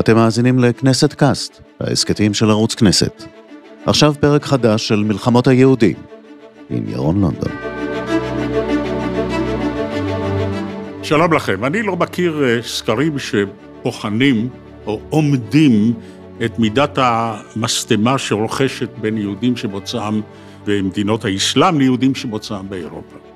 אתם מאזינים לכנסת קאסט, ההסכתים של ערוץ כנסת. עכשיו פרק חדש של מלחמות היהודים, עם ירון לונדון. שלום לכם, אני לא מכיר אה, סקרים שבוחנים או עומדים את מידת המשטמה שרוכשת בין יהודים שמוצאם במדינות האסלאם ליהודים שמוצאם באירופה.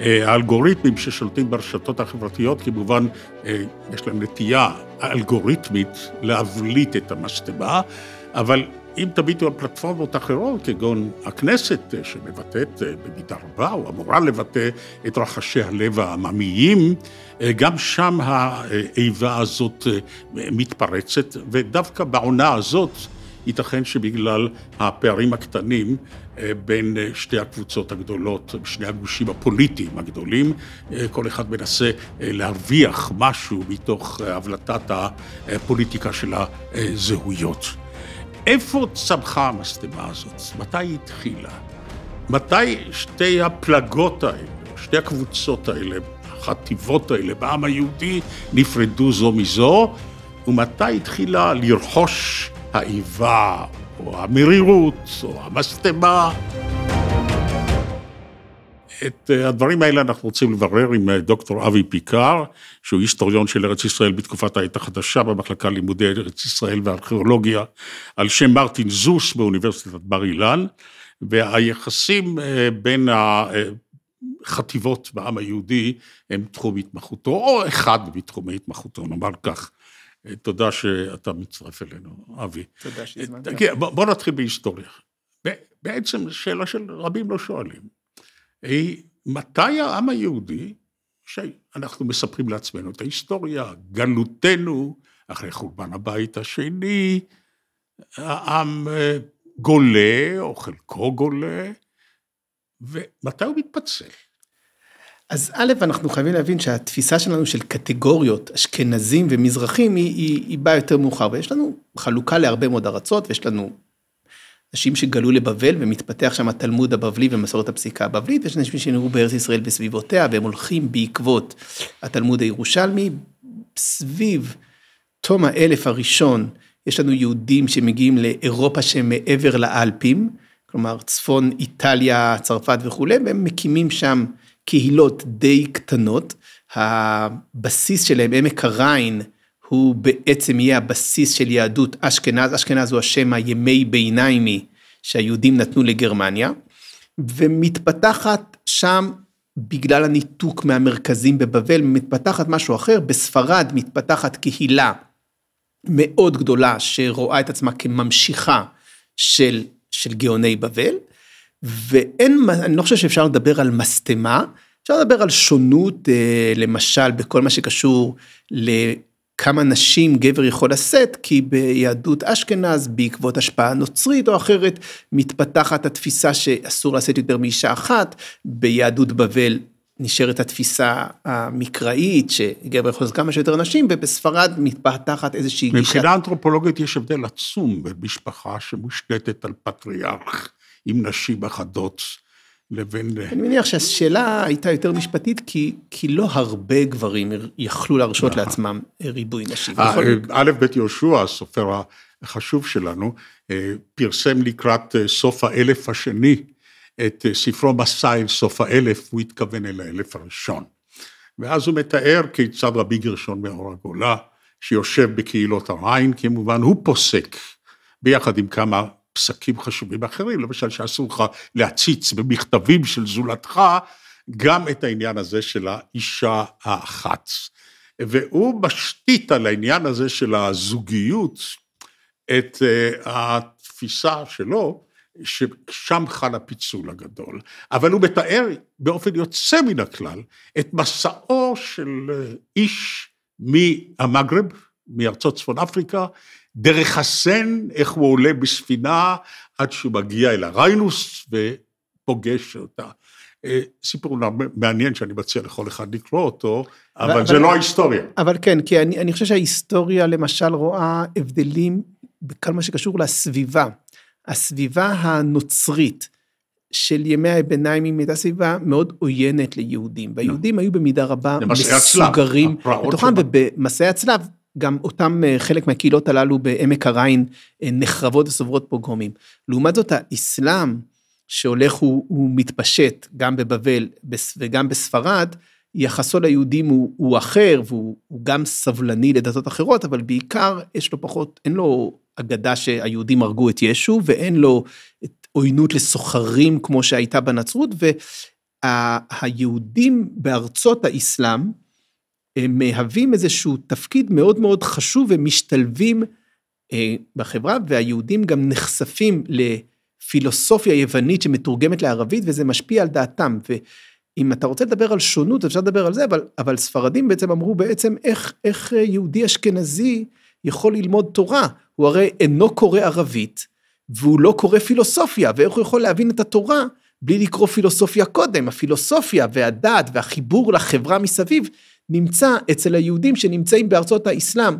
אה, האלגוריתמים ששולטים ברשתות החברתיות, כמובן, אה, יש להם נטייה אלגוריתמית להבליט את המשטמה, אבל אם תביטו על פלטפורמות אחרות, כגון הכנסת, אה, שמבטאת במידה רבה, או אמורה לבטא את רחשי הלב העממיים, גם שם האיבה הזאת מתפרצת, ודווקא בעונה הזאת, ייתכן שבגלל הפערים הקטנים אה, בין אה, שתי הקבוצות הגדולות, שני הגושים הפוליטיים הגדולים, אה, כל אחד מנסה להרוויח משהו מתוך הבלטת הפוליטיקה של הזהויות. איפה צמחה המשטמה הזאת? מתי היא התחילה? מתי שתי הפלגות האלה, שתי הקבוצות האלה, החטיבות האלה בעם היהודי נפרדו זו מזו, ומתי התחילה לרכוש האיבה, או המרירות, או המשטמה. את אה, הדברים האלה אנחנו רוצים לברר עם אה, דוקטור אבי פיקר, שהוא היסטוריון של ארץ ישראל בתקופת העת החדשה במחלקה ללימודי ארץ ישראל וארכיאולוגיה, על שם מרטין זוס באוניברסיטת בר אילן, והיחסים אה, בין החטיבות בעם היהודי הם תחום התמחותו, או אחד מתחומי התמחותו, נאמר כך. תודה שאתה מצטרף אלינו, אבי. תודה שהזמנת. בוא, בוא נתחיל בהיסטוריה. בעצם שאלה של רבים לא שואלים, היא מתי העם היהודי, שאנחנו מספרים לעצמנו את ההיסטוריה, גלותנו, אחרי חורבן הבית השני, העם אה, גולה, או חלקו גולה, ומתי הוא מתפצל? אז א', אנחנו חייבים להבין שהתפיסה שלנו של קטגוריות, אשכנזים ומזרחים, היא, היא, היא באה יותר מאוחר, ויש לנו חלוקה להרבה מאוד ארצות, ויש לנו אנשים שגלו לבבל ומתפתח שם התלמוד הבבלי ומסורת הפסיקה הבבלית, ויש אנשים שנראו בארץ ישראל וסביבותיה, והם הולכים בעקבות התלמוד הירושלמי. סביב תום האלף הראשון, יש לנו יהודים שמגיעים לאירופה שמעבר לאלפים, כלומר צפון איטליה, צרפת וכולי, והם מקימים שם קהילות די קטנות, הבסיס שלהם, עמק הריין, הוא בעצם יהיה הבסיס של יהדות אשכנז, אשכנז הוא השם הימי ביניימי שהיהודים נתנו לגרמניה, ומתפתחת שם בגלל הניתוק מהמרכזים בבבל, מתפתחת משהו אחר, בספרד מתפתחת קהילה מאוד גדולה שרואה את עצמה כממשיכה של, של גאוני בבל, ואין, אני לא חושב שאפשר לדבר על משטמה, אפשר לדבר על שונות, אה, למשל, בכל מה שקשור לכמה נשים גבר יכול לשאת, כי ביהדות אשכנז, בעקבות השפעה נוצרית או אחרת, מתפתחת התפיסה שאסור לשאת יותר מאישה אחת, ביהדות בבל נשארת התפיסה המקראית, שגבר יכול כמה שיותר נשים, ובספרד מתפתחת איזושהי גישה. מבחינה אנתרופולוגית יש הבדל עצום בין משפחה שמושתתת על פטריארך. עם נשים אחדות לבין... אני מניח שהשאלה הייתה יותר משפטית, כי, כי לא הרבה גברים יכלו להרשות נכון. לעצמם ריבוי נשים. אה, א', ב' יהושע, הסופר החשוב שלנו, אה, פרסם לקראת אה, סוף האלף השני את ספרו מסע אל סוף האלף, הוא התכוון אל האלף הראשון. ואז הוא מתאר כיצד רבי גרשון מאור הגולה, שיושב בקהילות הריין, כמובן, הוא פוסק, ביחד עם כמה פסקים חשובים אחרים, למשל שאסור לך להציץ במכתבים של זולתך, גם את העניין הזה של האישה האחת. והוא משתית על העניין הזה של הזוגיות את אה, התפיסה שלו, ששם חל הפיצול הגדול. אבל הוא מתאר באופן יוצא מן הכלל את מסעו של אה, איש מהמגרב, מארצות צפון אפריקה, דרך הסן, איך הוא עולה בספינה עד שהוא מגיע אל הריינוס ופוגש אותה. אה, סיפור מעניין שאני מציע לכל אחד לקרוא אותו, אבל, אבל זה לא ההיסטוריה. אבל כן, כי אני, אני חושב שההיסטוריה למשל רואה הבדלים בכל מה שקשור לסביבה. הסביבה הנוצרית של ימי הביניים הייתה סביבה מאוד עוינת ליהודים, והיהודים היו במידה רבה מסוגרים בתוכם, ובמסעי הצלב גם אותם אה, חלק מהקהילות הללו בעמק הריין אה, נחרבות וסוברות פוגרומים. לעומת זאת האסלאם שהולך ומתפשט גם בבבל וגם בספרד, יחסו ליהודים הוא, הוא אחר והוא הוא גם סבלני לדתות אחרות, אבל בעיקר יש לו פחות, אין לו אגדה שהיהודים הרגו את ישו ואין לו עוינות לסוחרים כמו שהייתה בנצרות, והיהודים בארצות האסלאם הם מהווים איזשהו תפקיד מאוד מאוד חשוב ומשתלבים אה, בחברה, והיהודים גם נחשפים לפילוסופיה יוונית שמתורגמת לערבית וזה משפיע על דעתם. ואם אתה רוצה לדבר על שונות אפשר לדבר על זה, אבל, אבל ספרדים בעצם אמרו בעצם איך, איך יהודי אשכנזי יכול ללמוד תורה, הוא הרי אינו קורא ערבית, והוא לא קורא פילוסופיה, ואיך הוא יכול להבין את התורה בלי לקרוא פילוסופיה קודם, הפילוסופיה והדת והחיבור לחברה מסביב נמצא אצל היהודים שנמצאים בארצות האסלאם,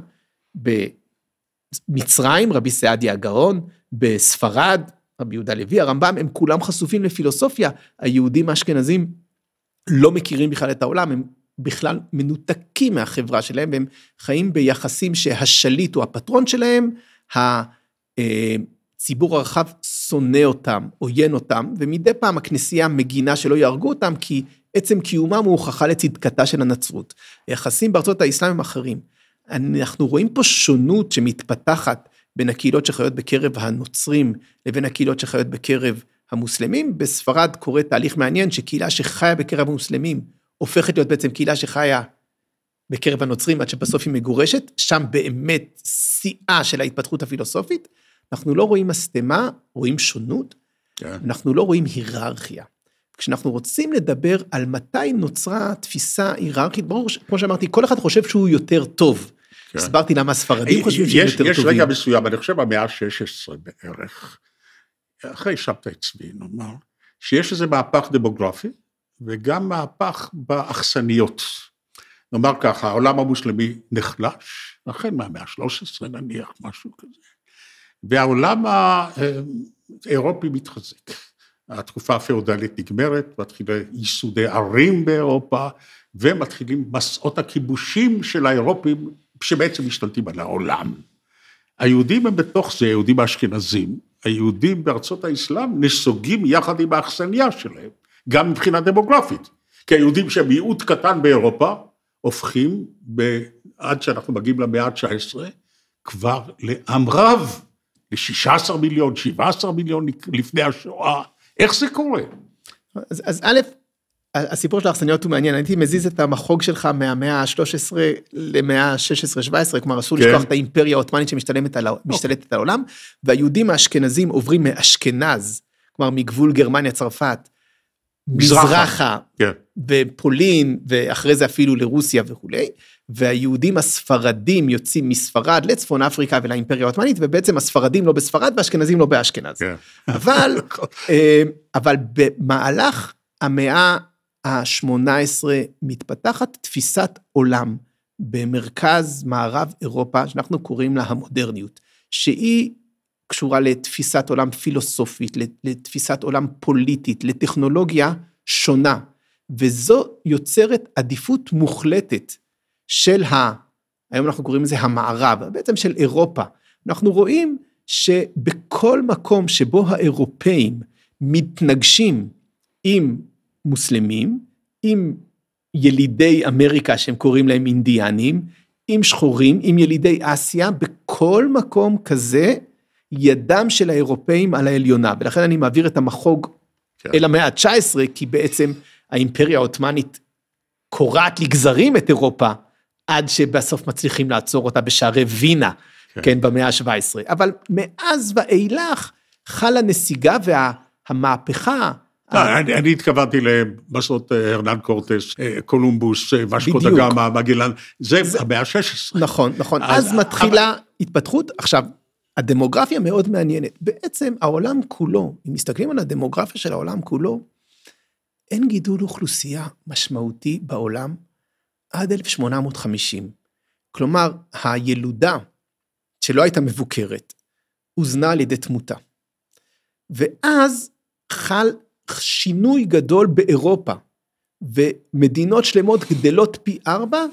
במצרים, רבי סעדיה הגאון, בספרד, רבי יהודה לוי, הרמב"ם, הם כולם חשופים לפילוסופיה, היהודים האשכנזים לא מכירים בכלל את העולם, הם בכלל מנותקים מהחברה שלהם, והם חיים ביחסים שהשליט הוא הפטרון שלהם, הציבור הרחב שונא אותם, עוין אותם, ומדי פעם הכנסייה מגינה שלא יהרגו אותם, כי עצם קיומם הוא הוכחה לצדקתה של הנצרות. היחסים בארצות האסלאם הם אחרים. אנחנו רואים פה שונות שמתפתחת בין הקהילות שחיות בקרב הנוצרים לבין הקהילות שחיות בקרב המוסלמים. בספרד קורה תהליך מעניין שקהילה שחיה בקרב המוסלמים הופכת להיות בעצם קהילה שחיה בקרב הנוצרים עד שבסוף היא מגורשת, שם באמת שיאה של ההתפתחות הפילוסופית. אנחנו לא רואים משטמה, רואים שונות, כן. אנחנו לא רואים היררכיה. כשאנחנו רוצים לדבר על מתי נוצרה תפיסה היררכית, ברור, כמו שאמרתי, כל אחד חושב שהוא יותר טוב. כן. הסברתי למה הספרדים חושבים שהם יותר יש טובים. יש רגע מסוים, אני חושב במאה ה-16 בערך, אחרי שבתאי צבי, נאמר, שיש איזה מהפך דמוגרפי, וגם מהפך באכסניות. נאמר ככה, העולם המוסלמי נחלש, החל מהמאה ה-13 נניח, משהו כזה, והעולם האירופי מתחזק. התקופה הפאודלית נגמרת, מתחילים ייסודי ערים באירופה, ומתחילים מסעות הכיבושים של האירופים, שבעצם משתלטים על העולם. היהודים הם בתוך זה, היהודים האשכנזים, היהודים בארצות האסלאם נסוגים יחד עם האכסניה שלהם, גם מבחינה דמוגרפית. כי היהודים שהם מיעוט קטן באירופה, הופכים, ב, עד שאנחנו מגיעים למאה ה-19, כבר לעם רב, ל-16 מיליון, 17 מיליון לפני השואה, איך זה קורה? אז, אז א', הסיפור של האכסניות הוא מעניין, הייתי מזיז את המחוג שלך מהמאה ה-13 למאה ה-16-17, כלומר אסור כן. לשכוח את האימפריה העות'מאנית שמשתלטת על, okay. על העולם, והיהודים האשכנזים עוברים מאשכנז, כלומר מגבול גרמניה צרפת, מזרחה, כן. ופולין, ואחרי זה אפילו לרוסיה וכולי, והיהודים הספרדים יוצאים מספרד לצפון אפריקה ולאימפריה העות'מאנית, ובעצם הספרדים לא בספרד והאשכנזים לא באשכנז. כן. אבל, אה, אבל במהלך המאה ה-18 מתפתחת תפיסת עולם במרכז מערב אירופה, שאנחנו קוראים לה המודרניות, שהיא קשורה לתפיסת עולם פילוסופית, לתפיסת עולם פוליטית, לטכנולוגיה שונה, וזו יוצרת עדיפות מוחלטת של ה... היום אנחנו קוראים לזה המערב, בעצם של אירופה. אנחנו רואים שבכל מקום שבו האירופאים מתנגשים עם מוסלמים, עם ילידי אמריקה שהם קוראים להם אינדיאנים, עם שחורים, עם ילידי אסיה, בכל מקום כזה ידם של האירופאים על העליונה, ולכן אני מעביר את המחוג כן. אל המאה ה-19, כי בעצם האימפריה העות'מאנית קורעת לגזרים את אירופה, עד שבסוף מצליחים לעצור אותה בשערי וינה, כן, כן במאה ה-17. אבל מאז ואילך חלה נסיגה והמהפכה. לא, אני התכוונתי למסעות אה, הרנן קורטס, אה, קולומבוס, אה, ושקו דה גמא, מגילן, זה המאה ה-16. נכון, נכון, אז מתחילה התפתחות. עכשיו, הדמוגרפיה מאוד מעניינת. בעצם העולם כולו, אם מסתכלים על הדמוגרפיה של העולם כולו, אין גידול אוכלוסייה משמעותי בעולם עד 1850. כלומר, הילודה שלא הייתה מבוקרת, הוזנה על ידי תמותה. ואז חל שינוי גדול באירופה, ומדינות שלמות גדלות פי ארבע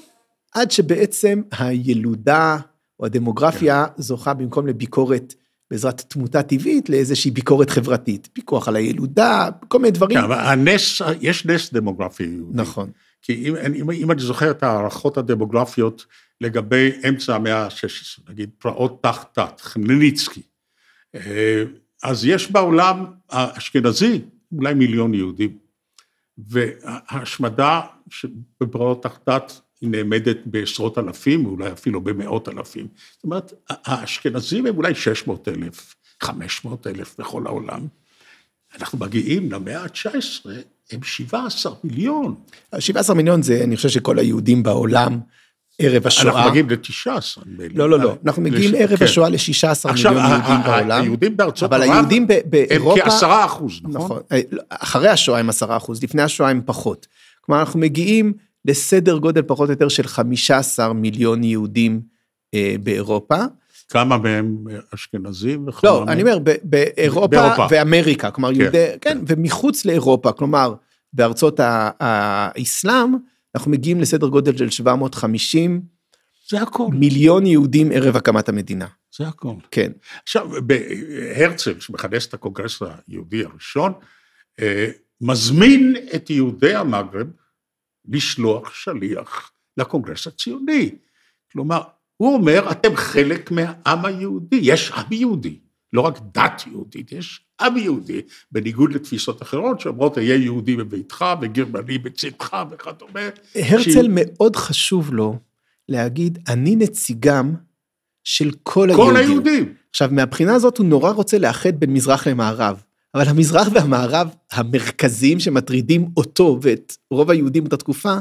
עד שבעצם הילודה או הדמוגרפיה כן. זוכה במקום לביקורת בעזרת תמותה טבעית לאיזושהי ביקורת חברתית, פיקוח על הילודה, כל מיני דברים. כן, אבל הנס, יש נס דמוגרפי. נכון. כי אם, אם, אם אני זוכר את ההערכות הדמוגרפיות לגבי אמצע המאה ה-16, נגיד פרעות תחת תת, חמלניצקי, אה, אז יש בעולם האשכנזי אולי מיליון יהודים, וההשמדה בפרעות תחת תת היא נאמדת בעשרות אלפים, אולי אפילו במאות אלפים. זאת אומרת, האשכנזים הם אולי 600 אלף, 500 אלף בכל העולם. אנחנו מגיעים למאה ה-19, הם 17 מיליון. 17 מיליון זה, אני חושב שכל היהודים בעולם, ערב השואה. אנחנו מגיעים ל-19, נדמה לי. לא, לא, לא, אנחנו מגיעים ערב כן. השואה ל-16 מיליון יהודים בעולם. היהודים בארצות ערב, אבל היהודים באירופה... הם כעשרה אחוז, נכון? נכון. אחרי השואה הם עשרה אחוז, לפני השואה הם פחות. כלומר, אנחנו מגיעים לסדר גודל פחות או יותר של 15 מיליון יהודים אה, באירופה. כמה מהם אשכנזים? לא, אני אומר, באירופה, באירופה ואמריקה, כלומר, כן, יהודי, כן, כן, ומחוץ לאירופה, כלומר, בארצות האסלאם, אנחנו מגיעים לסדר גודל של 750 זה הכל. מיליון יהודים ערב הקמת המדינה. זה הכל. כן. עכשיו, הרצל, שמכנס את הקונגרס היהודי הראשון, אה, מזמין את יהודי המגרב לשלוח שליח לקונגרס הציוני. כלומר, הוא אומר, אתם חלק מהעם היהודי, יש עם יהודי, לא רק דת יהודית, יש עם יהודי, בניגוד לתפיסות אחרות שאומרות, תהיה יהודי בביתך וגרמני בצאתך וכדומה. הרצל ש... מאוד חשוב לו להגיד, אני נציגם של כל, כל היהודים. כל היהודים. עכשיו, מהבחינה הזאת הוא נורא רוצה לאחד בין מזרח למערב. אבל המזרח והמערב המרכזיים שמטרידים אותו ואת רוב היהודים באותה תקופה,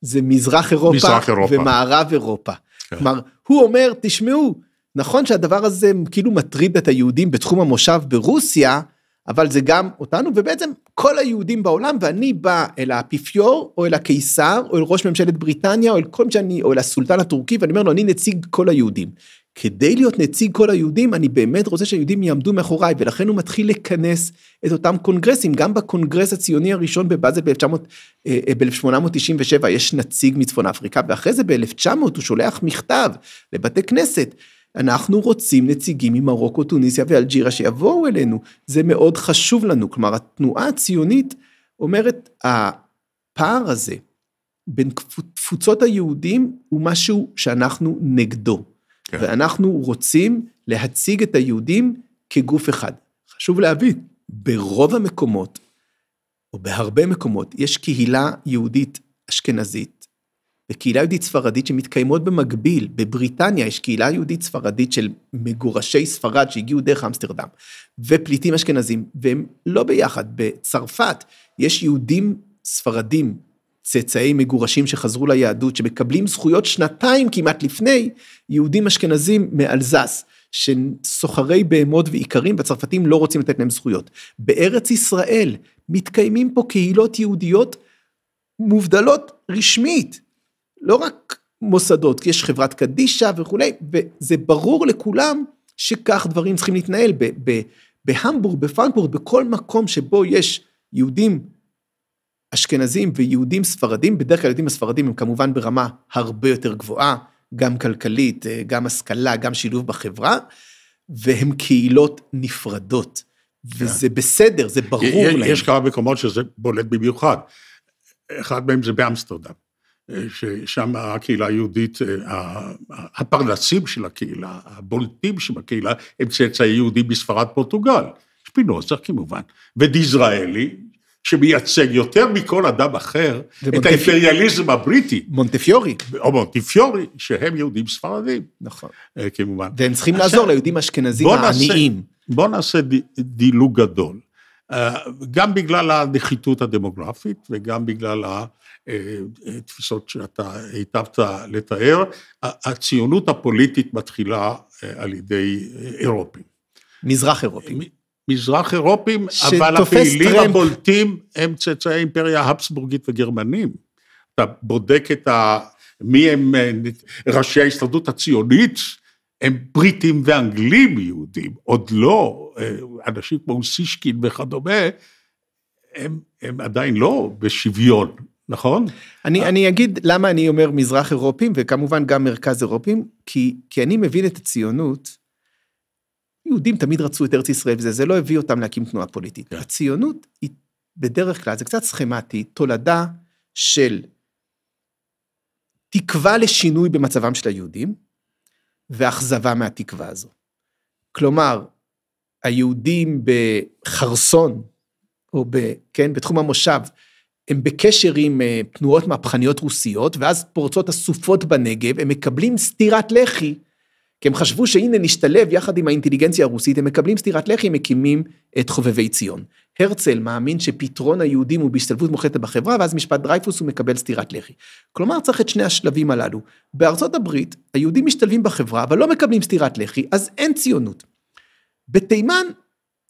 זה מזרח אירופה, מזרח אירופה. ומערב אירופה. כן. כלומר, הוא אומר, תשמעו, נכון שהדבר הזה כאילו מטריד את היהודים בתחום המושב ברוסיה, אבל זה גם אותנו, ובעצם כל היהודים בעולם, ואני בא אל האפיפיור, או אל הקיסר, או אל ראש ממשלת בריטניה, או אל כל שאני, או אל הסולטן הטורקי, ואני אומר לו, אני נציג כל היהודים. כדי להיות נציג כל היהודים, אני באמת רוצה שהיהודים יעמדו מאחוריי, ולכן הוא מתחיל לכנס את אותם קונגרסים. גם בקונגרס הציוני הראשון בבאזל ב-1897 אה, יש נציג מצפון אפריקה, ואחרי זה ב-1900 הוא שולח מכתב לבתי כנסת. אנחנו רוצים נציגים ממרוקו, טוניסיה ואלג'ירה שיבואו אלינו, זה מאוד חשוב לנו. כלומר, התנועה הציונית אומרת, הפער הזה בין תפוצות היהודים הוא משהו שאנחנו נגדו. כן. ואנחנו רוצים להציג את היהודים כגוף אחד. חשוב להבין, ברוב המקומות, או בהרבה מקומות, יש קהילה יהודית אשכנזית וקהילה יהודית ספרדית שמתקיימות במקביל. בבריטניה יש קהילה יהודית ספרדית של מגורשי ספרד שהגיעו דרך אמסטרדם, ופליטים אשכנזים, והם לא ביחד. בצרפת יש יהודים ספרדים צאצאי מגורשים שחזרו ליהדות, שמקבלים זכויות שנתיים כמעט לפני יהודים אשכנזים מאלזס, שסוחרי בהמות ואיכרים והצרפתים לא רוצים לתת להם זכויות. בארץ ישראל מתקיימים פה קהילות יהודיות מובדלות רשמית, לא רק מוסדות, כי יש חברת קדישא וכולי, וזה ברור לכולם שכך דברים צריכים להתנהל. בהמבורג, בפרנקפורט, בכל מקום שבו יש יהודים אשכנזים ויהודים ספרדים, בדרך כלל יהודים הספרדים הם כמובן ברמה הרבה יותר גבוהה, גם כלכלית, אה, גם השכלה, גם שילוב בחברה, והם קהילות נפרדות. וזה כן. בסדר, זה ברור יש, להם. יש כמה מקומות שזה בולט במיוחד. אחד מהם זה באמסטרדם, אה, ששם הקהילה היהודית, אה, הפרנסים של הקהילה, הבולטים שבקהילה, הם צאצאי יהודים בספרד פורטוגל. שפינוזה כמובן, ודיזראלי, שמייצג יותר מכל אדם אחר את האימפריאליזם הבריטי. מונטפיורי. או מונטפיורי, שהם יהודים ספרדים. נכון. אה, כמובן. והם צריכים לעזור ליהודים אשכנזים העניים. בוא נעשה דילוג גדול. אה, גם בגלל הנחיתות הדמוגרפית וגם בגלל התפיסות אה, שאתה היטבת לתאר, הציונות הפוליטית מתחילה על ידי אירופים. מזרח אירופים. מזרח אירופים, אבל הפעילים טרמפ. הבולטים הם צאצאי האימפריה ההבסבורגית וגרמנים. אתה בודק את ה... מי הם אה, ראשי ההסתדרות הציונית, הם בריטים ואנגלים יהודים, עוד לא, אה, אנשים כמו סישקין וכדומה, הם, הם עדיין לא בשוויון נכון? אני, אני אגיד למה אני אומר מזרח אירופים, וכמובן גם מרכז אירופים, כי, כי אני מבין את הציונות, יהודים תמיד רצו את ארץ ישראל וזה, זה לא הביא אותם להקים תנועה פוליטית. כן. הציונות היא בדרך כלל, זה קצת סכמטי, תולדה של תקווה לשינוי במצבם של היהודים, ואכזבה מהתקווה הזו. כלומר, היהודים בחרסון, או ב, כן, בתחום המושב, הם בקשר עם אה, תנועות מהפכניות רוסיות, ואז פורצות הסופות בנגב, הם מקבלים סטירת לחי, כי הם חשבו שהנה נשתלב יחד עם האינטליגנציה הרוסית, הם מקבלים סטירת לחי, הם מקימים את חובבי ציון. הרצל מאמין שפתרון היהודים הוא בהשתלבות מוחלטת בחברה, ואז משפט דרייפוס הוא מקבל סטירת לחי. כלומר, צריך את שני השלבים הללו. בארצות הברית, היהודים משתלבים בחברה, אבל לא מקבלים סטירת לחי, אז אין ציונות. בתימן,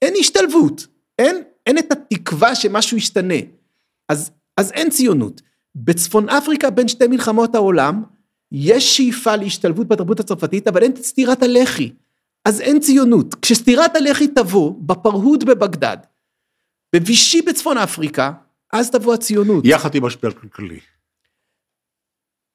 אין השתלבות, אין, אין את התקווה שמשהו ישתנה. אז, אז אין ציונות. בצפון אפריקה, בין שתי מלחמות העולם, יש שאיפה להשתלבות בתרבות הצרפתית, אבל אין סטירת הלחי. אז אין ציונות. כשסטירת הלחי תבוא, בפרהוד בבגדד, בווישי בצפון אפריקה, אז תבוא הציונות. יחד עם משבר כלכלי.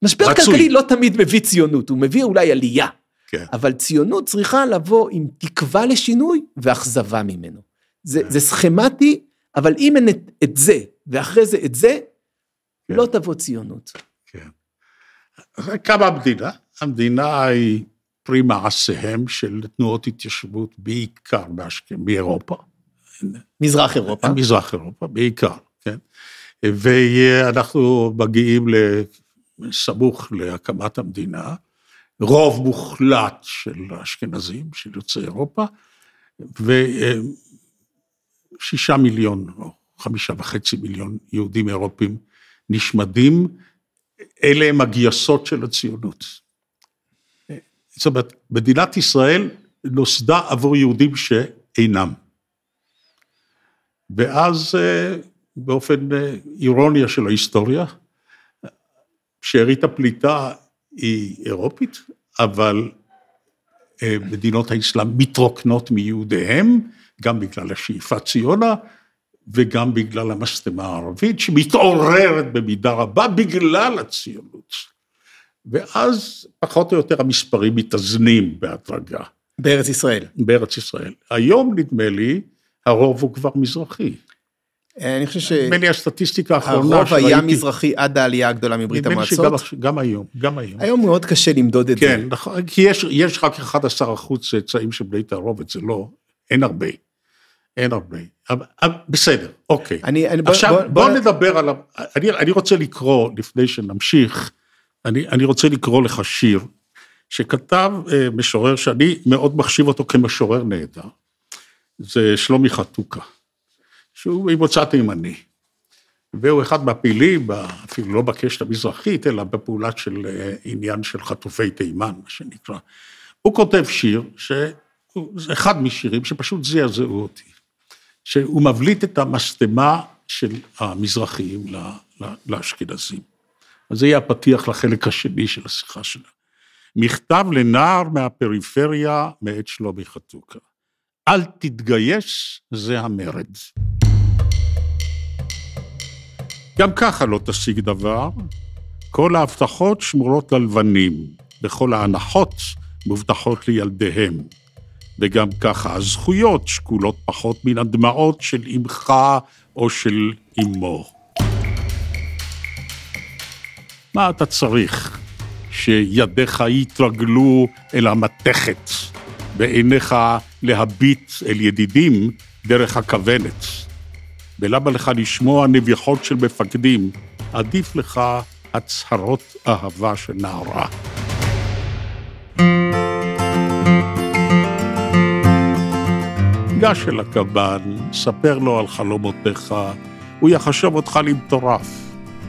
משבר רצוי. כלכלי לא תמיד מביא ציונות, הוא מביא אולי עלייה. כן. אבל ציונות צריכה לבוא עם תקווה לשינוי ואכזבה ממנו. זה, כן. זה סכמטי, אבל אם אין את, את זה, ואחרי זה את זה, כן. לא תבוא ציונות. קמה המדינה, המדינה היא פרי מעשיהם של תנועות התיישבות בעיקר באשכ- באירופה, מזרח אירופה. מזרח אירופה בעיקר, כן? ואנחנו מגיעים סמוך להקמת המדינה, רוב מוחלט של האשכנזים, של יוצאי אירופה, ושישה מיליון או חמישה וחצי מיליון יהודים אירופים נשמדים, אלה הם הגייסות של הציונות. זאת אומרת, מדינת ישראל נוסדה עבור יהודים שאינם. ואז אה, באופן אה, אירוניה של ההיסטוריה, שארית הפליטה היא אירופית, אבל אה, מדינות האסלאם מתרוקנות מיהודיהם, גם בגלל השאיפה ציונה, וגם בגלל המשטמה הערבית, שמתעוררת במידה רבה בגלל הציונות. ואז פחות או יותר המספרים מתאזנים בהדרגה. בארץ ישראל. בארץ ישראל. היום נדמה לי, הרוב הוא כבר מזרחי. אני חושב נדמה לי הסטטיסטיקה האחרונה שהרוב היה שראיתי- מזרחי עד העלייה הגדולה מברית נדמה לי שגם המועצות. היום, גם היום. היום מאוד קשה למדוד את כן, זה. נכון, כי יש, יש רק 11 אחוז צאצאים של בני תערובת, זה לא, אין הרבה. אין הרבה. בסדר, אוקיי. אני, אני, עכשיו, בוא, בוא, בוא, נדבר על... אני, אני רוצה לקרוא, לפני שנמשיך, אני, אני רוצה לקרוא לך שיר שכתב אה, משורר שאני מאוד מחשיב אותו כמשורר נהדר. זה שלומי חתוקה, שהוא ממוצא תימני. והוא אחד מהפעילים, אפילו לא בקשת המזרחית, אלא בפעולה של אה, עניין של חטופי תימן, מה שנקרא. הוא כותב שיר, שזה אחד משירים שפשוט זעזעו אותי. שהוא מבליט את המשטמה של ל- לאשכנזים. אז זה יהיה הפתיח לחלק השני של השיחה שלנו. מכתב לנער מהפריפריה מאת שלומי חתוקה. אל תתגייס, זה המרד. גם ככה לא תשיג דבר. כל ההבטחות שמורות ללבנים, וכל ההנחות מובטחות לילדיהם. וגם ככה הזכויות שקולות פחות מן הדמעות של אמך או של אמו. מה אתה צריך? שידיך יתרגלו אל המתכת, ועיניך להביט אל ידידים דרך הכוונת. ולמה לך לשמוע נביחות של מפקדים? עדיף לך הצהרות אהבה של נערה. גש אל הקב"ן, ספר לו על חלומותיך, הוא יחשוב אותך למטורף.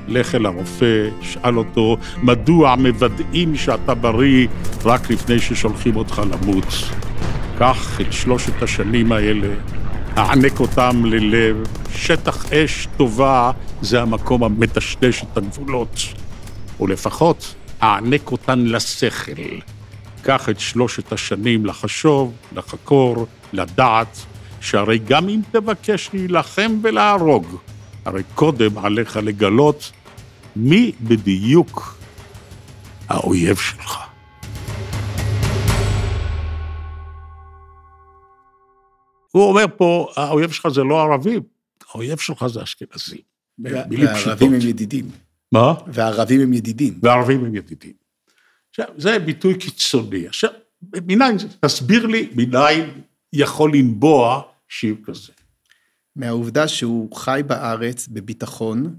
לך אל הרופא, שאל אותו מדוע מוודאים שאתה בריא רק לפני ששולחים אותך למות. קח את שלושת השנים האלה, הענק אותם ללב, שטח אש טובה זה המקום המטשטש את הגבולות. ולפחות הענק אותן לשכל. קח את שלושת השנים לחשוב, לחקור, לדעת, שהרי גם אם תבקש להילחם ולהרוג, הרי קודם עליך לגלות מי בדיוק האויב שלך. הוא אומר פה, האויב שלך זה לא ערבים, האויב שלך זה אשכנזים. והערבים הם ידידים. מה? והערבים הם ידידים. והערבים הם ידידים. עכשיו, זה ביטוי קיצוני. עכשיו, מניין, תסביר לי מניין יכול לנבוע שיר כזה. מהעובדה שהוא חי בארץ בביטחון,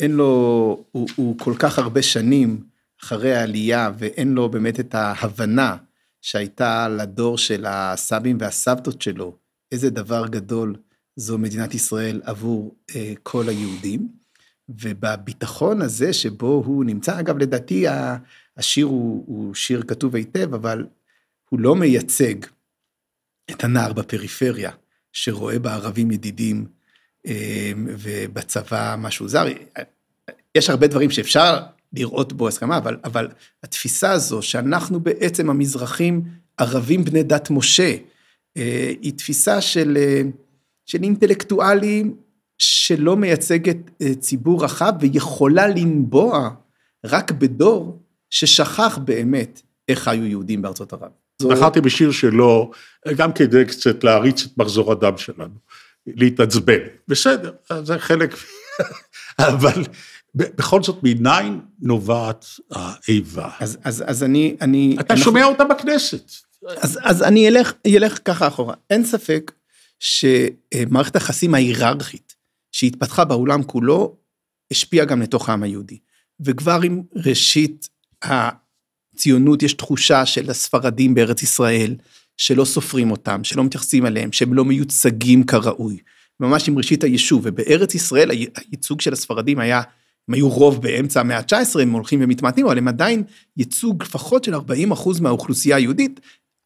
אין לו, הוא, הוא כל כך הרבה שנים אחרי העלייה ואין לו באמת את ההבנה שהייתה לדור של הסבים והסבתות שלו, איזה דבר גדול זו מדינת ישראל עבור אה, כל היהודים. ובביטחון הזה שבו הוא נמצא, אגב לדעתי השיר הוא, הוא שיר כתוב היטב, אבל הוא לא מייצג את הנער בפריפריה, שרואה בערבים ידידים אה, ובצבא משהו זר. יש הרבה דברים שאפשר לראות בו הסכמה, אבל, אבל התפיסה הזו שאנחנו בעצם המזרחים ערבים בני דת משה, אה, היא תפיסה של, אה, של אינטלקטואלים שלא מייצגת ציבור רחב ויכולה לנבוע רק בדור ששכח באמת איך חיו יהודים בארצות ערב. בחרתי בשיר שלו, גם כדי קצת להריץ את מחזור הדם שלנו, להתעצבן. בסדר, זה חלק, אבל בכל זאת, מניין נובעת האיבה? אז, אז, אז אני, אני... אתה אנחנו... שומע אותה בכנסת. אז, אז אני אלך, אלך ככה אחורה. אין ספק שמערכת היחסים ההיררכית שהתפתחה בעולם כולו, השפיעה גם לתוך העם היהודי. וכבר עם ראשית הציונות יש תחושה של הספרדים בארץ ישראל, שלא סופרים אותם, שלא מתייחסים אליהם, שהם לא מיוצגים כראוי. ממש עם ראשית היישוב, ובארץ ישראל הייצוג של הספרדים היה, הם היו רוב באמצע המאה ה-19, הם הולכים ומתמעטים, אבל הם עדיין ייצוג לפחות של 40 אחוז מהאוכלוסייה היהודית,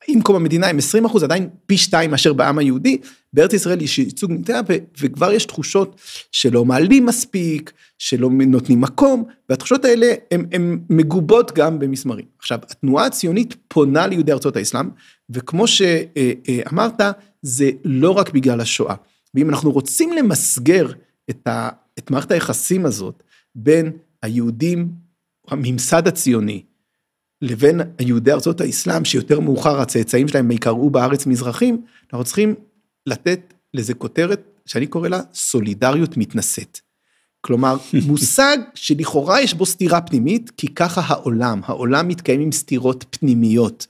עם קום המדינה הם 20 אחוז, עדיין פי שתיים מאשר בעם היהודי, בארץ ישראל יש ייצוג נמצא, וכבר יש תחושות שלא מעלים מספיק, שלא נותנים מקום, והתחושות האלה הן מגובות גם במסמרים. עכשיו, התנועה הציונית פונה ליהודי ארצות האסלאם, וכמו שאמרת, זה לא רק בגלל השואה. ואם אנחנו רוצים למסגר את, ה, את מערכת היחסים הזאת בין היהודים, הממסד הציוני, לבין יהודי ארצות האסלאם, שיותר מאוחר הצאצאים שלהם יקראו בארץ מזרחים, אנחנו צריכים לתת לזה כותרת שאני קורא לה סולידריות מתנשאת. כלומר, מושג שלכאורה יש בו סתירה פנימית, כי ככה העולם, העולם מתקיים עם סתירות פנימיות.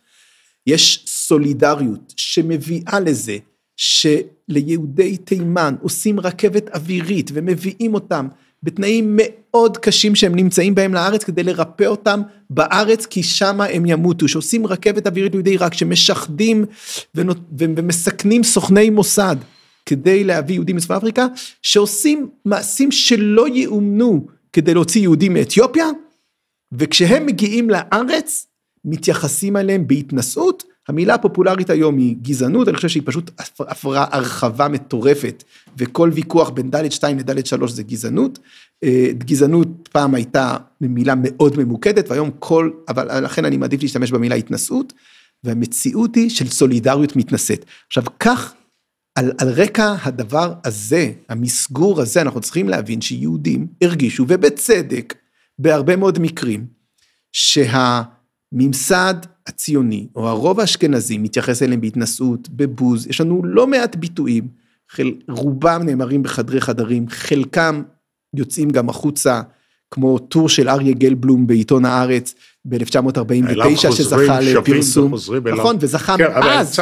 יש סולידריות שמביאה לזה שליהודי תימן עושים רכבת אווירית ומביאים אותם בתנאים מאוד קשים שהם נמצאים בהם לארץ כדי לרפא אותם בארץ כי שמה הם ימותו, שעושים רכבת אווירית ליהודי עיראק, שמשחדים ומסכנים סוכני מוסד כדי להביא יהודים מצפון אפריקה, שעושים מעשים שלא יאומנו כדי להוציא יהודים מאתיופיה, וכשהם מגיעים לארץ מתייחסים אליהם בהתנשאות המילה הפופולרית היום היא גזענות, אני חושב שהיא פשוט עברה הרחבה מטורפת, וכל ויכוח בין ד' 2 לד' 3 זה גזענות. אה, גזענות פעם הייתה מילה מאוד ממוקדת, והיום כל, אבל לכן אני מעדיף להשתמש במילה התנשאות, והמציאות היא של סולידריות מתנשאת. עכשיו, כך, על, על רקע הדבר הזה, המסגור הזה, אנחנו צריכים להבין שיהודים הרגישו, ובצדק, בהרבה מאוד מקרים, שהממסד הציוני, או הרוב האשכנזי, מתייחס אליהם בהתנשאות, בבוז, יש לנו לא מעט ביטויים, חל, רובם נאמרים בחדרי חדרים, חלקם יוצאים גם החוצה, כמו טור של אריה גלבלום בעיתון הארץ ב-1949, שזכה לפרסום, נכון, וזכה כן, מאז,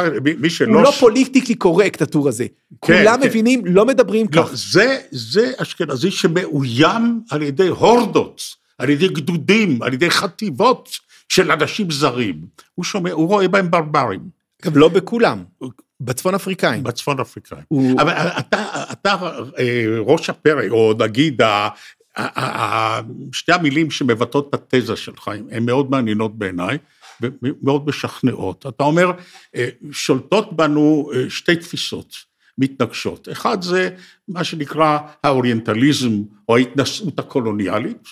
הוא לא פוליטיקלי קורקט הטור הזה, כן, כולם כן. מבינים, לא מדברים לא, כך. זה, זה אשכנזי שמאוים על ידי הורדות, על ידי גדודים, על ידי חטיבות של אנשים זרים. הוא שומע, הוא רואה בהם ברברים. גם לא בכולם, בצפון אפריקאים. בצפון אפריקאים. הוא... אבל אתה, אתה אה, ראש הפרק, או נגיד, שתי המילים שמבטאות את התזה שלך, הן מאוד מעניינות בעיניי. ומאוד משכנעות. אתה אומר, אה, שולטות בנו אה, שתי תפיסות מתנגשות. אחד זה מה שנקרא האוריינטליזם או ההתנשאות הקולוניאלית.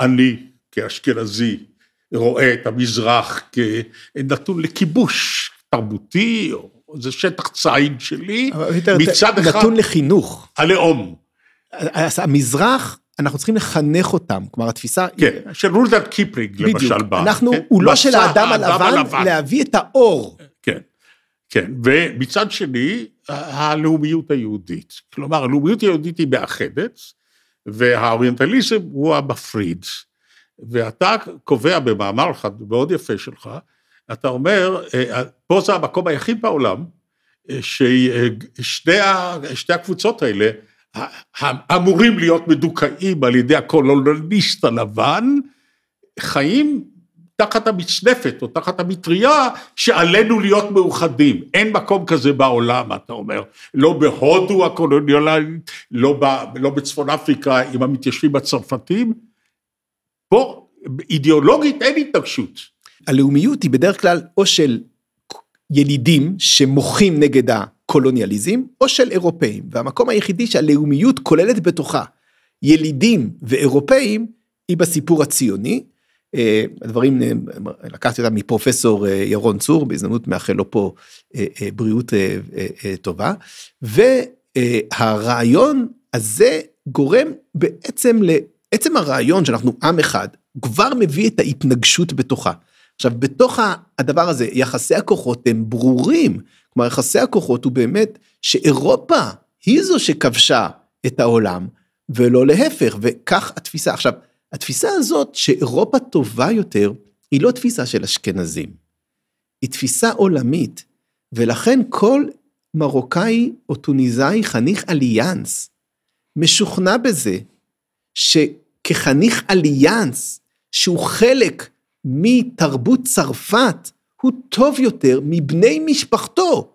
אני כאשכנזי רואה את המזרח כנתון לכיבוש תרבותי, או זה שטח ציד שלי, מצד אחד... נתון לחינוך. הלאום. המזרח אנחנו צריכים לחנך אותם, כלומר התפיסה... כן, של רודיארד קיפלינג למשל בא. אנחנו, כן? העול של האדם הלבן, להביא את האור. כן, כן, ומצד שני, הלאומיות היהודית. כלומר, הלאומיות היהודית היא מאחדת, והאוריינטליזם הוא המפריד. ואתה קובע במאמר אחד מאוד יפה שלך, אתה אומר, אה, פה זה המקום היחיד בעולם, אה, ששתי הקבוצות האלה אמורים להיות מדוכאים על ידי הקולוניסט הלבן, חיים תחת המצנפת או תחת המטריה שעלינו להיות מאוחדים. אין מקום כזה בעולם, אתה אומר. לא בהודו הקולוניאלית, לא, לא בצפון אפריקה עם המתיישבים הצרפתים. פה אידיאולוגית אין התנגשות. הלאומיות היא בדרך כלל או של ילידים שמוחים נגד הקולוניאליזם, או של אירופאים. והמקום היחידי שהלאומיות כוללת בתוכה ילידים ואירופאים, היא בסיפור הציוני. אה, הדברים, אה, לקחתי אותם מפרופסור אה, ירון צור, בהזדמנות מאחל לו פה בריאות טובה. והרעיון הזה גורם בעצם לעצם הרעיון שאנחנו עם אחד, כבר מביא את ההתנגשות בתוכה. עכשיו, בתוך הדבר הזה, יחסי הכוחות הם ברורים. כלומר, יחסי הכוחות הוא באמת שאירופה היא זו שכבשה את העולם, ולא להפך, וכך התפיסה. עכשיו, התפיסה הזאת שאירופה טובה יותר, היא לא תפיסה של אשכנזים, היא תפיסה עולמית, ולכן כל מרוקאי או טוניסאי חניך אליאנס, משוכנע בזה שכחניך אליאנס, שהוא חלק מתרבות צרפת, הוא טוב יותר מבני משפחתו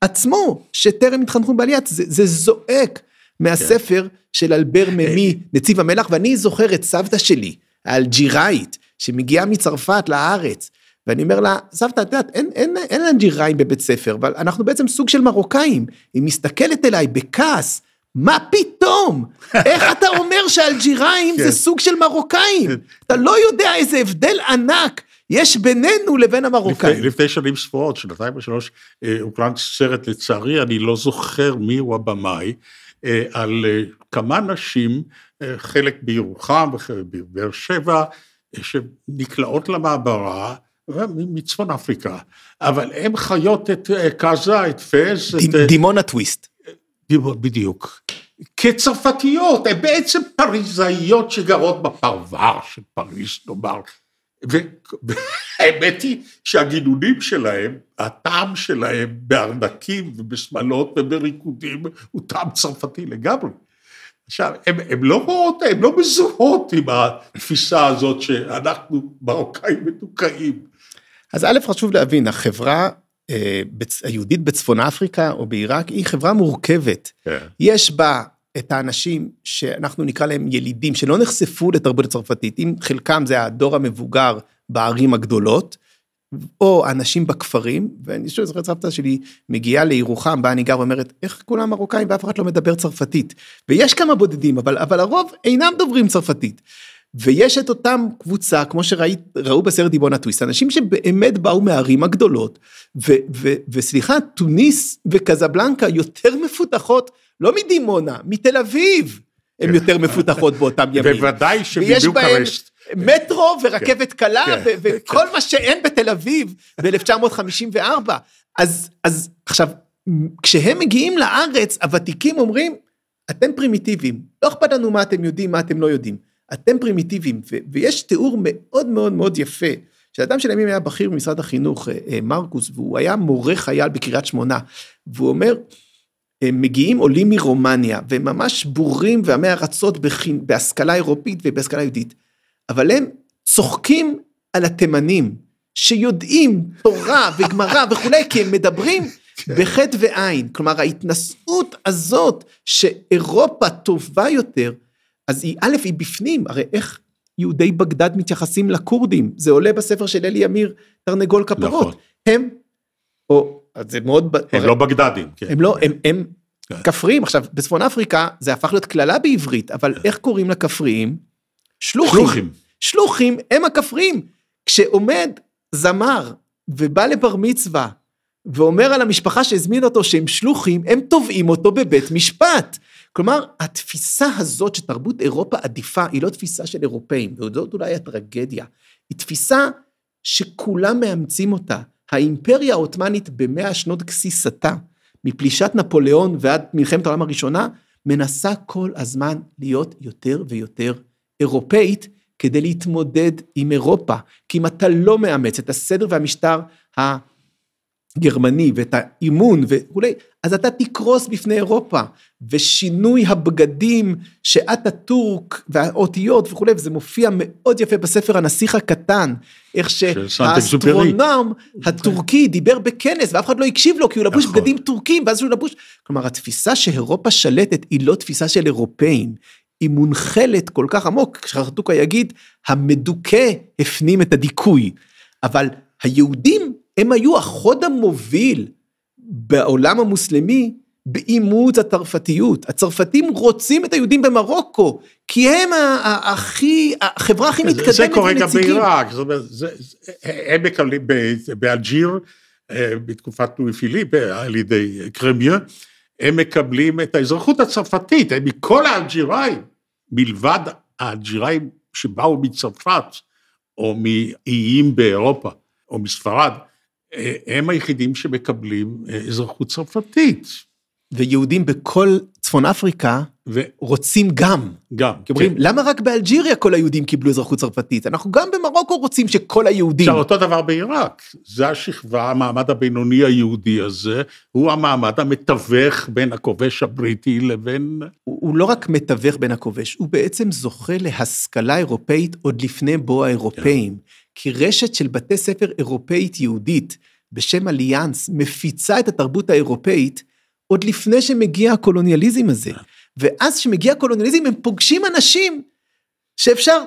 עצמו, שטרם התחנכו בעליית, זה, זה זועק מהספר כן. של אלבר ממי, נציב המלח, ואני זוכר את סבתא שלי, האלג'יראית, שמגיעה מצרפת לארץ, ואני אומר לה, סבתא, את יודעת, אין, אין, אין אלג'יראים בבית ספר, אבל אנחנו בעצם סוג של מרוקאים. היא מסתכלת אליי בכעס, מה פתאום? איך אתה אומר שאלג'יראים זה כן. סוג של מרוקאים? אתה לא יודע איזה הבדל ענק יש בינינו לבין המרוקאים. לפני, לפני שנים ספורות, שנתיים ושלוש, אה, הוקרן סרט, לצערי, אני לא זוכר מי הוא הבמאי, אה, על אה, כמה נשים, חלק בירוחם וחלק בבאר שבע, שנקלעות למעברה, מצפון אפריקה, אבל הן חיות את קאזה, את פז. את... דימונה טוויסט. בדיוק. כצרפתיות, הן בעצם פריזאיות שגרות בפרבר של פריז, נאמר. והאמת היא שהגינונים שלהם, הטעם שלהם בארנקים ובשמלות ובריקודים הוא טעם צרפתי לגמרי. עכשיו, הן לא רואות, הן לא מזוהות עם התפיסה הזאת שאנחנו מרוקאים מדוכאים. אז א', חשוב להבין, החברה היהודית בצפון אפריקה או בעיראק היא חברה מורכבת. כן. יש בה את האנשים שאנחנו נקרא להם ילידים, שלא נחשפו לתרבות הצרפתית, אם חלקם זה הדור המבוגר בערים הגדולות, או אנשים בכפרים, ואני שוב זוכר את סבתא שלי מגיעה לירוחם, בה אני גר ואומרת, איך כולם מרוקאים ואף אחד לא מדבר צרפתית. ויש כמה בודדים, אבל, אבל הרוב אינם דוברים צרפתית. ויש את אותם קבוצה, כמו שראו בסרט דיבון הטוויסט, אנשים שבאמת באו מהערים הגדולות, ו, ו, וסליחה, טוניס וקזבלנקה יותר מפותחות, לא מדימונה, מתל אביב, הן יותר מפותחות באותם ימים. בוודאי שבדיוק הרשת. מטרו ורכבת כן, קלה כן, וכל כן. מה שאין בתל אביב ב-1954. אז, אז עכשיו, כשהם מגיעים לארץ, הוותיקים אומרים, אתם פרימיטיביים, לא אכפת לנו מה אתם יודעים, מה אתם לא יודעים. אתם פרימיטיביים, ו- ויש תיאור מאוד מאוד מאוד יפה, של אדם שלימים היה בכיר במשרד החינוך, אה, אה, מרקוס, והוא היה מורה חייל בקריית שמונה, והוא אומר, מגיעים עולים מרומניה, והם ממש בורים ועמי ארצות בהשכלה אירופית ובהשכלה יהודית, אבל הם צוחקים על התימנים, שיודעים תורה וגמרא וכולי, כי הם מדברים כן. בחטא ועין. כלומר, ההתנשאות הזאת שאירופה טובה יותר, אז היא, א', היא בפנים, הרי איך יהודי בגדד מתייחסים לכורדים? זה עולה בספר של אלי אמיר, תרנגול כפרות. נכון. הם, או, זה מאוד... הם הרי, לא בגדדים. כן. הם לא, הם, הם כן. כפריים. עכשיו, בצפון אפריקה זה הפך להיות קללה בעברית, אבל איך קוראים לכפריים? שלוחים. שלוחים. שלוחים הם הכפריים. כשעומד זמר ובא לבר מצווה, ואומר על המשפחה שהזמין אותו שהם שלוחים, הם תובעים אותו בבית משפט. כלומר, התפיסה הזאת שתרבות אירופה עדיפה, היא לא תפיסה של אירופאים, וזאת אולי הטרגדיה. היא תפיסה שכולם מאמצים אותה. האימפריה העות'מאנית במאה שנות גסיסתה, מפלישת נפוליאון ועד מלחמת העולם הראשונה, מנסה כל הזמן להיות יותר ויותר אירופאית כדי להתמודד עם אירופה. כי אם אתה לא מאמץ את הסדר והמשטר הגרמני ואת האימון וכולי, אז אתה תקרוס בפני אירופה. ושינוי הבגדים שאטאטורק והאותיות וכולי, וזה מופיע מאוד יפה בספר הנסיך הקטן, איך שהאסטרונום הטורקי דיבר בכנס ואף אחד לא הקשיב לו כי הוא לבוש נכון. בגדים טורקים ואז הוא לבוש, כלומר התפיסה שאירופה שלטת היא לא תפיסה של אירופאים, היא מונחלת כל כך עמוק, שחרטוקה יגיד, המדוכא הפנים את הדיכוי, אבל היהודים הם היו החוד המוביל בעולם המוסלמי באימוץ הצרפתיות. הצרפתים רוצים את היהודים במרוקו, כי הם הכי, החברה הכי מתקדמת זה קורה גם בעיראק, זאת אומרת, הם מקבלים באלג'יר, אה, בתקופת לואי פיליפ, על ידי קרמיה, הם מקבלים את האזרחות הצרפתית, הם מכל האלג'יראים, מלבד האלג'יראים שבאו מצרפת, או מאיים באירופה, או מספרד, אה, הם היחידים שמקבלים אה, אזרחות צרפתית. ויהודים בכל צפון אפריקה ו... רוצים גם. גם, כי אומרים, כן. למה רק באלג'יריה כל היהודים קיבלו אזרחות צרפתית? אנחנו גם במרוקו רוצים שכל היהודים... עכשיו, אותו דבר בעיראק. זה השכבה, המעמד הבינוני היהודי הזה, הוא המעמד המתווך בין הכובש הבריטי לבין... הוא, הוא לא רק מתווך בין הכובש, הוא בעצם זוכה להשכלה אירופאית עוד לפני בוא האירופאים. כן. כי רשת של בתי ספר אירופאית יהודית בשם אליאנס מפיצה את התרבות האירופאית עוד לפני שמגיע הקולוניאליזם הזה. ואז כשמגיע הקולוניאליזם הם פוגשים אנשים שאפשר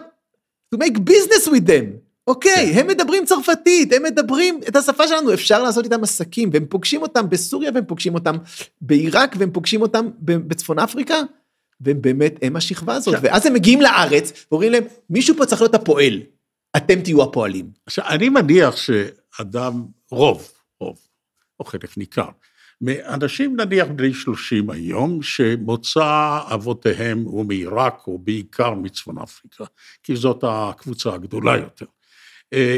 to make business with them. אוקיי, כן. הם מדברים צרפתית, הם מדברים את השפה שלנו, אפשר לעשות איתם עסקים, והם פוגשים אותם בסוריה והם פוגשים אותם בעיראק והם פוגשים אותם בצפון אפריקה, והם באמת, הם השכבה הזאת, ואז הם מגיעים לארץ ואומרים להם, מישהו פה צריך להיות הפועל, אתם תהיו הפועלים. עכשיו, אני מניח שאדם, רוב, רוב, או חלק ניכר, מאנשים נניח בני 30 היום, שמוצא אבותיהם הוא מעיראק או בעיקר מצפון אפריקה, כי זאת הקבוצה הגדולה יותר. אה,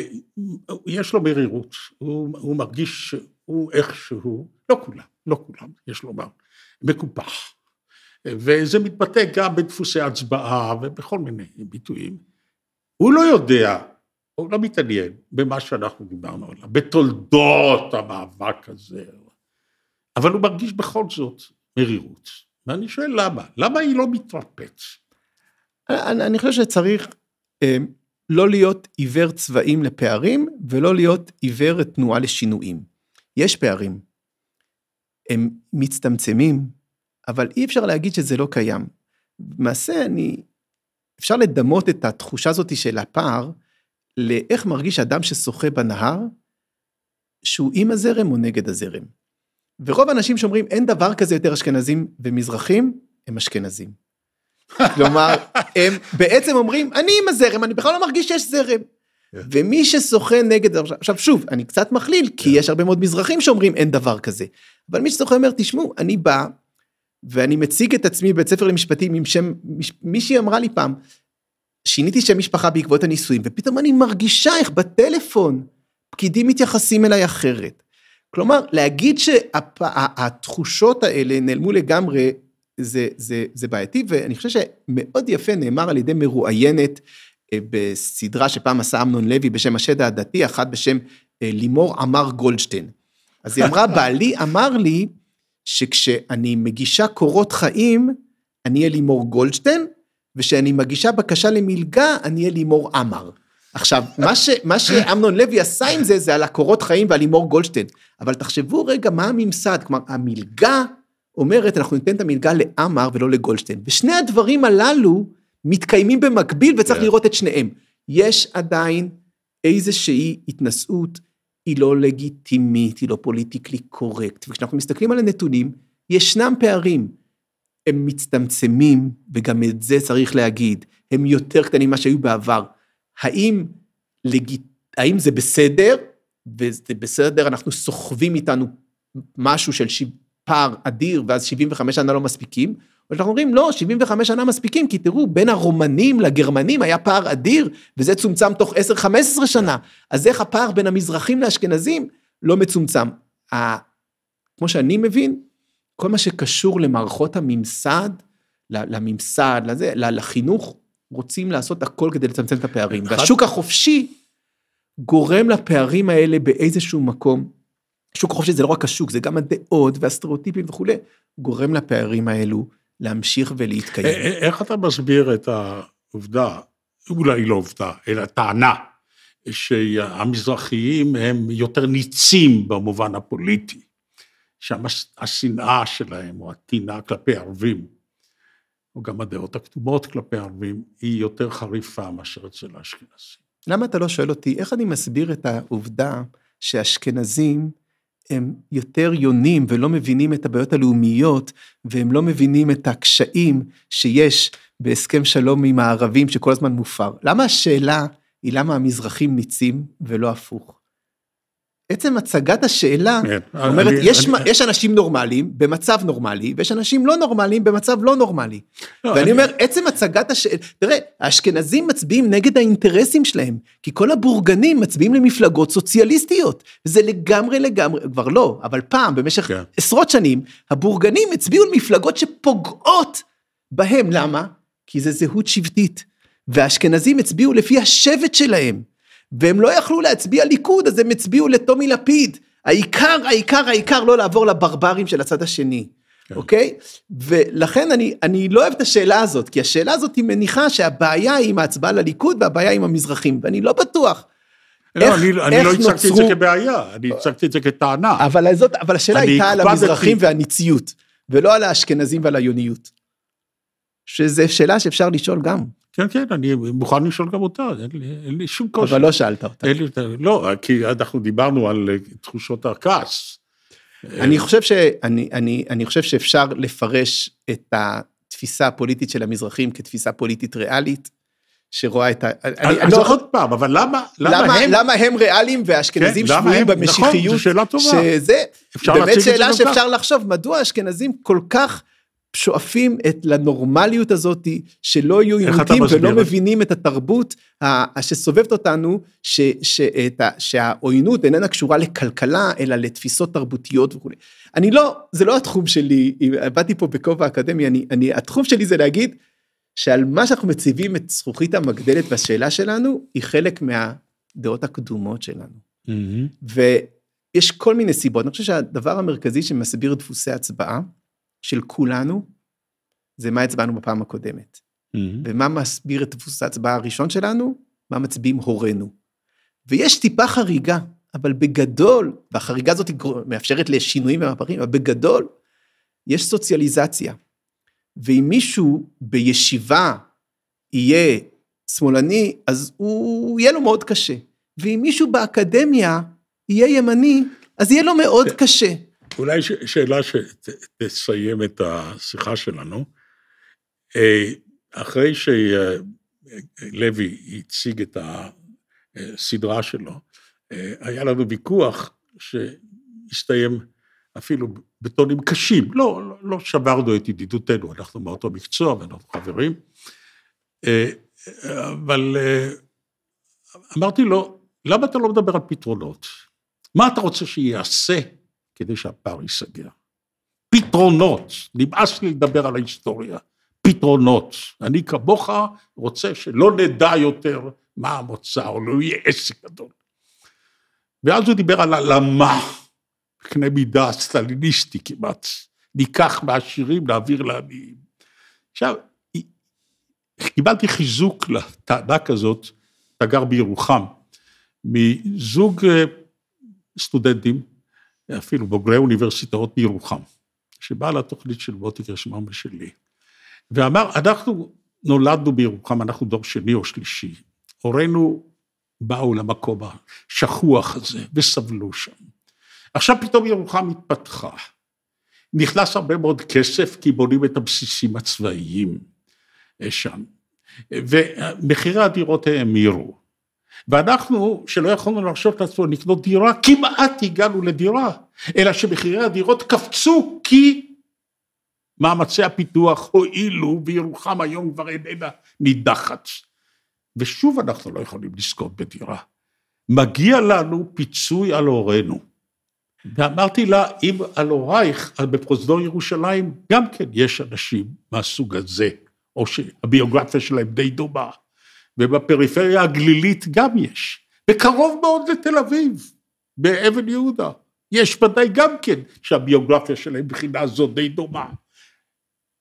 יש לו מרירות, הוא, הוא מרגיש שהוא איכשהו, לא כולם, לא כולם, יש לומר, מקופח. וזה מתבטא גם בדפוסי הצבעה ובכל מיני ביטויים. הוא לא יודע, הוא לא מתעניין במה שאנחנו דיברנו עליו, בתולדות המאבק הזה, אבל הוא מרגיש בכל זאת מרירות. ואני שואל למה? למה היא לא מתרפאת? אני, אני חושב שצריך אה, לא להיות עיוור צבעים לפערים, ולא להיות עיוור תנועה לשינויים. יש פערים. הם מצטמצמים, אבל אי אפשר להגיד שזה לא קיים. למעשה, אני... אפשר לדמות את התחושה הזאת של הפער, לאיך מרגיש אדם ששוחה בנהר, שהוא עם הזרם או נגד הזרם. ורוב האנשים שאומרים אין דבר כזה יותר אשכנזים ומזרחים, הם אשכנזים. כלומר, הם בעצם אומרים, אני עם הזרם, אני בכלל לא מרגיש שיש זרם. כן. ומי ששוחה נגד, עכשיו שוב, אני קצת מכליל, כי כן. יש הרבה מאוד מזרחים שאומרים אין דבר כזה. אבל מי ששוחה אומר, תשמעו, אני בא, ואני מציג את עצמי בבית ספר למשפטים עם שם, מישהי אמרה לי פעם, שיניתי שם משפחה בעקבות הנישואים, ופתאום אני מרגישה איך בטלפון פקידים מתייחסים אליי אחרת. כלומר, להגיד שהתחושות האלה נעלמו לגמרי, זה, זה, זה בעייתי, ואני חושב שמאוד יפה נאמר על ידי מרואיינת אה, בסדרה שפעם עשה אמנון לוי בשם השד העדתי, אחת בשם אה, לימור אמר גולדשטיין. אז היא אמרה, בעלי אמר לי שכשאני מגישה קורות חיים, אני אהיה לימור גולדשטיין, וכשאני מגישה בקשה למלגה, אני אהיה לימור אמר. עכשיו, מה, ש, מה שאמנון לוי עשה עם זה, זה על הקורות חיים ועל לימור גולדשטיין. אבל תחשבו רגע מה הממסד, כלומר, המלגה אומרת, אנחנו ניתן את המלגה לעמר ולא לגולדשטיין. ושני הדברים הללו מתקיימים במקביל וצריך yeah. כן. לראות את שניהם. יש עדיין איזושהי התנשאות, היא לא לגיטימית, היא לא פוליטיקלי קורקט. וכשאנחנו מסתכלים על הנתונים, ישנם פערים. הם מצטמצמים, וגם את זה צריך להגיד, הם יותר קטנים ממה שהיו בעבר. האם, לג... האם זה בסדר, וזה בסדר, אנחנו סוחבים איתנו משהו של ש... פער אדיר, ואז 75 שנה לא מספיקים, ואנחנו אומרים, לא, 75 שנה מספיקים, כי תראו, בין הרומנים לגרמנים היה פער אדיר, וזה צומצם תוך 10-15 שנה. אז איך הפער בין המזרחים לאשכנזים לא מצומצם? כמו שאני מבין, כל מה שקשור למערכות הממסד, לממסד, לזה, לחינוך, רוצים לעשות הכל כדי לצמצם את הפערים. והשוק החופשי גורם לפערים האלה באיזשהו מקום. שוק החופשי זה לא רק השוק, זה גם הדעות והסטריאוטיפים וכולי, גורם לפערים האלו להמשיך ולהתקיים. איך אתה מסביר את העובדה, אולי לא עובדה, אלא טענה, שהמזרחיים הם יותר ניצים במובן הפוליטי, שהשנאה שלהם או הטינה כלפי ערבים, או גם הדעות הכתומות כלפי ערבים, היא יותר חריפה מאשר אצל האשכנזים. למה אתה לא שואל אותי, איך אני מסביר את העובדה שאשכנזים הם יותר יונים ולא מבינים את הבעיות הלאומיות, והם לא מבינים את הקשיים שיש בהסכם שלום עם הערבים שכל הזמן מופר. למה השאלה היא למה המזרחים ניצים ולא הפוך? עצם הצגת השאלה כן, אומרת, אני, יש, אני, יש אנשים נורמליים במצב נורמלי, ויש אנשים לא נורמליים במצב לא נורמלי. לא, ואני אני... אומר, עצם הצגת השאלה, תראה, האשכנזים מצביעים נגד האינטרסים שלהם, כי כל הבורגנים מצביעים למפלגות סוציאליסטיות. זה לגמרי לגמרי, כבר לא, אבל פעם, במשך כן. עשרות שנים, הבורגנים הצביעו למפלגות שפוגעות בהם. למה? כי זה זהות שבטית. והאשכנזים הצביעו לפי השבט שלהם. והם לא יכלו להצביע ליכוד, אז הם הצביעו לטומי לפיד. העיקר, העיקר, העיקר לא לעבור לברברים של הצד השני, כן. אוקיי? ולכן אני, אני לא אוהב את השאלה הזאת, כי השאלה הזאת היא מניחה שהבעיה היא עם ההצבעה לליכוד והבעיה עם המזרחים, ואני לא בטוח. לא, איך, אני, אני לא הצגתי נוצרו... את זה כבעיה, אני הצגתי את זה כטענה. אבל, זאת, אבל השאלה הייתה על המזרחים והניציות, ולא על האשכנזים ועל היוניות. שזו שאלה שאפשר לשאול גם. כן, כן, אני מוכן לשאול גם אותה, אין לי, אין לי שום קושי. אבל לא שאלת אותה. לי, לא, כי אנחנו דיברנו על אה, תחושות הכעס. אני חושב, שאני, אני, אני חושב שאפשר לפרש את התפיסה הפוליטית של המזרחים כתפיסה פוליטית ריאלית, שרואה את ה... אני, אני לא... עוד פעם, אבל למה, למה, למה הם... למה הם ריאליים והאשכנזים כן, שבויים במשיחיות? נכון, זו שאלה טובה. שזה באמת שאלה שאפשר לחשוב, מדוע האשכנזים כל כך... שואפים את לנורמליות הזאת שלא יהיו יהודים ולא מבינים את התרבות שסובבת אותנו, ש, ש, ה, שהעוינות איננה קשורה לכלכלה אלא לתפיסות תרבותיות וכו'. אני לא, זה לא התחום שלי, באתי פה בכובע אקדמי, אני, אני, התחום שלי זה להגיד שעל מה שאנחנו מציבים את זכוכית המגדלת בשאלה שלנו, היא חלק מהדעות הקדומות שלנו. Mm-hmm. ויש כל מיני סיבות, אני חושב שהדבר המרכזי שמסביר דפוסי הצבעה, של כולנו, זה מה הצבענו בפעם הקודמת. Mm-hmm. ומה מסביר את דפוס ההצבעה הראשון שלנו? מה מצביעים הורינו. ויש טיפה חריגה, אבל בגדול, והחריגה הזאת מאפשרת לשינויים ומהפכים, אבל בגדול, יש סוציאליזציה. ואם מישהו בישיבה יהיה שמאלני, אז הוא, יהיה לו מאוד קשה. ואם מישהו באקדמיה יהיה ימני, אז יהיה לו מאוד כן. קשה. אולי שאלה שתסיים את השיחה שלנו. אה, אחרי שלוי הציג את הסדרה שלו, אה, היה לנו ויכוח שהסתיים אפילו בטונים קשים. לא, לא, לא שברנו את ידידותנו, אנחנו מאותו מקצוע ואנחנו חברים. אה, אבל אמרתי לו, למה אתה לא מדבר על פתרונות? מה אתה רוצה שיעשה כדי שהפער ייסגר. פתרונות, נמאס לי לדבר על ההיסטוריה, פתרונות. אני כמוך רוצה שלא נדע יותר מה המוצא, או לא יהיה עסק גדול. ואז הוא דיבר על הלמה, בקנה מידה סטליניסטי כמעט, ניקח מהעשירים להעביר לעניים. עכשיו, קיבלתי חיזוק לטענה כזאת, אתה גר בירוחם, מזוג אה, סטודנטים אפילו בוגרי אוניברסיטאות בירוחם, שבא לתוכנית של מוטי קרשמם ושלי, ואמר, אנחנו נולדנו בירוחם, אנחנו דור שני או שלישי, הורינו באו למקום השכוח הזה וסבלו שם. עכשיו פתאום ירוחם התפתחה. נכנס הרבה מאוד כסף כי בונים את הבסיסים הצבאיים שם, ומחירי הדירות האמירו. ואנחנו, שלא יכולנו להרשות לעצמנו לקנות דירה, כמעט הגענו לדירה, אלא שמחירי הדירות קפצו כי מאמצי הפיתוח הועילו, וירוחם היום כבר איננה נידחת. ושוב אנחנו לא יכולים לזכות בדירה. מגיע לנו פיצוי על הורינו. ואמרתי לה, אם על הורייך, בפרוזדור ירושלים, גם כן יש אנשים מהסוג הזה, או שהביוגרפיה שלהם די דומה, ובפריפריה הגלילית גם יש, וקרוב מאוד לתל אביב, באבן יהודה. יש ודאי גם כן שהביוגרפיה שלהם מבחינה זו די דומה.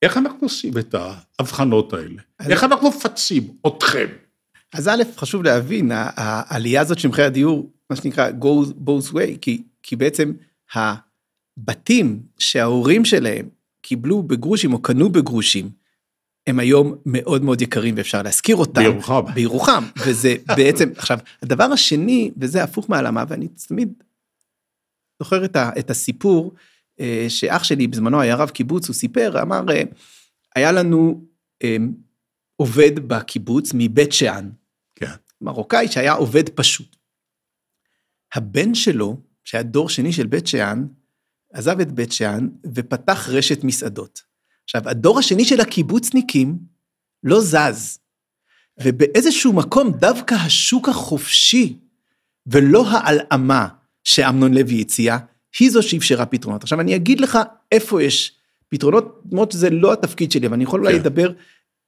איך אנחנו עושים את ההבחנות האלה? איך אנחנו מפצים אתכם? אז א', חשוב להבין, העלייה הזאת של מחירי הדיור, מה שנקרא goes both way, כי, כי בעצם הבתים שההורים שלהם קיבלו בגרושים או קנו בגרושים, הם היום מאוד מאוד יקרים ואפשר להשכיר אותם. בירוחם. בירוחם, וזה בעצם, עכשיו, הדבר השני, וזה הפוך מהעלמה, ואני תמיד זוכר את, ה, את הסיפור, אה, שאח שלי בזמנו היה רב קיבוץ, הוא סיפר, אמר, אה, היה לנו אה, עובד בקיבוץ מבית שאן. כן. מרוקאי שהיה עובד פשוט. הבן שלו, שהיה דור שני של בית שאן, עזב את בית שאן ופתח רשת מסעדות. עכשיו, הדור השני של הקיבוצניקים לא זז. ובאיזשהו מקום דווקא השוק החופשי ולא ההלאמה שאמנון לוי הציע, היא זו שאפשרה פתרונות. עכשיו אני אגיד לך איפה יש פתרונות, למרות שזה לא התפקיד שלי, אבל אני יכול אולי כן. לדבר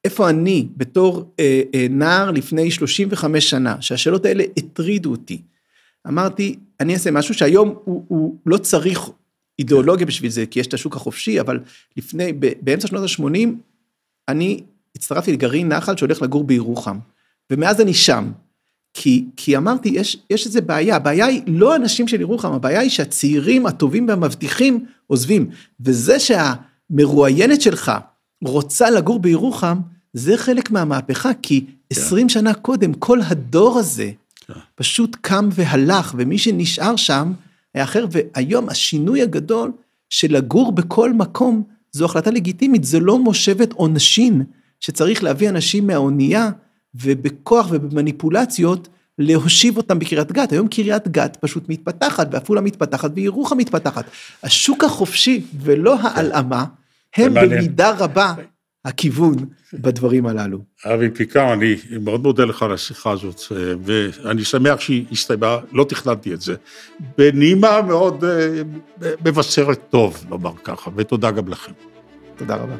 איפה אני בתור אה, אה, נער לפני 35 שנה, שהשאלות האלה הטרידו אותי. אמרתי, אני אעשה משהו שהיום הוא, הוא לא צריך אידיאולוגיה בשביל זה, כי יש את השוק החופשי, אבל לפני, באמצע שנות ה-80, אני הצטרפתי לגרעין נחל שהולך לגור בירוחם, ומאז אני שם. כי, כי אמרתי, יש, יש איזה בעיה, הבעיה היא לא אנשים של ירוחם, הבעיה היא שהצעירים הטובים והמבטיחים עוזבים. וזה שהמרואיינת שלך רוצה לגור בירוחם, זה חלק מהמהפכה, כי כן. 20 שנה קודם, כל הדור הזה כן. פשוט קם והלך, ומי שנשאר שם היה אחר, והיום השינוי הגדול של לגור בכל מקום, זו החלטה לגיטימית, זה לא מושבת עונשין, שצריך להביא אנשים מהאונייה ובכוח ובמניפולציות להושיב אותם בקריית גת. היום קריית גת פשוט מתפתחת, ועפולה מתפתחת, וירוחם מתפתחת. השוק החופשי ולא ההלאמה, הם במידה רבה הכיוון בדברים הללו. אבי פיקר, אני מאוד מודה לך על השיחה הזאת, ואני שמח שהיא הסתיימה, לא תכננתי את זה, בנימה מאוד אה, מבשרת טוב, לומר ככה, ותודה גם לכם. תודה רבה.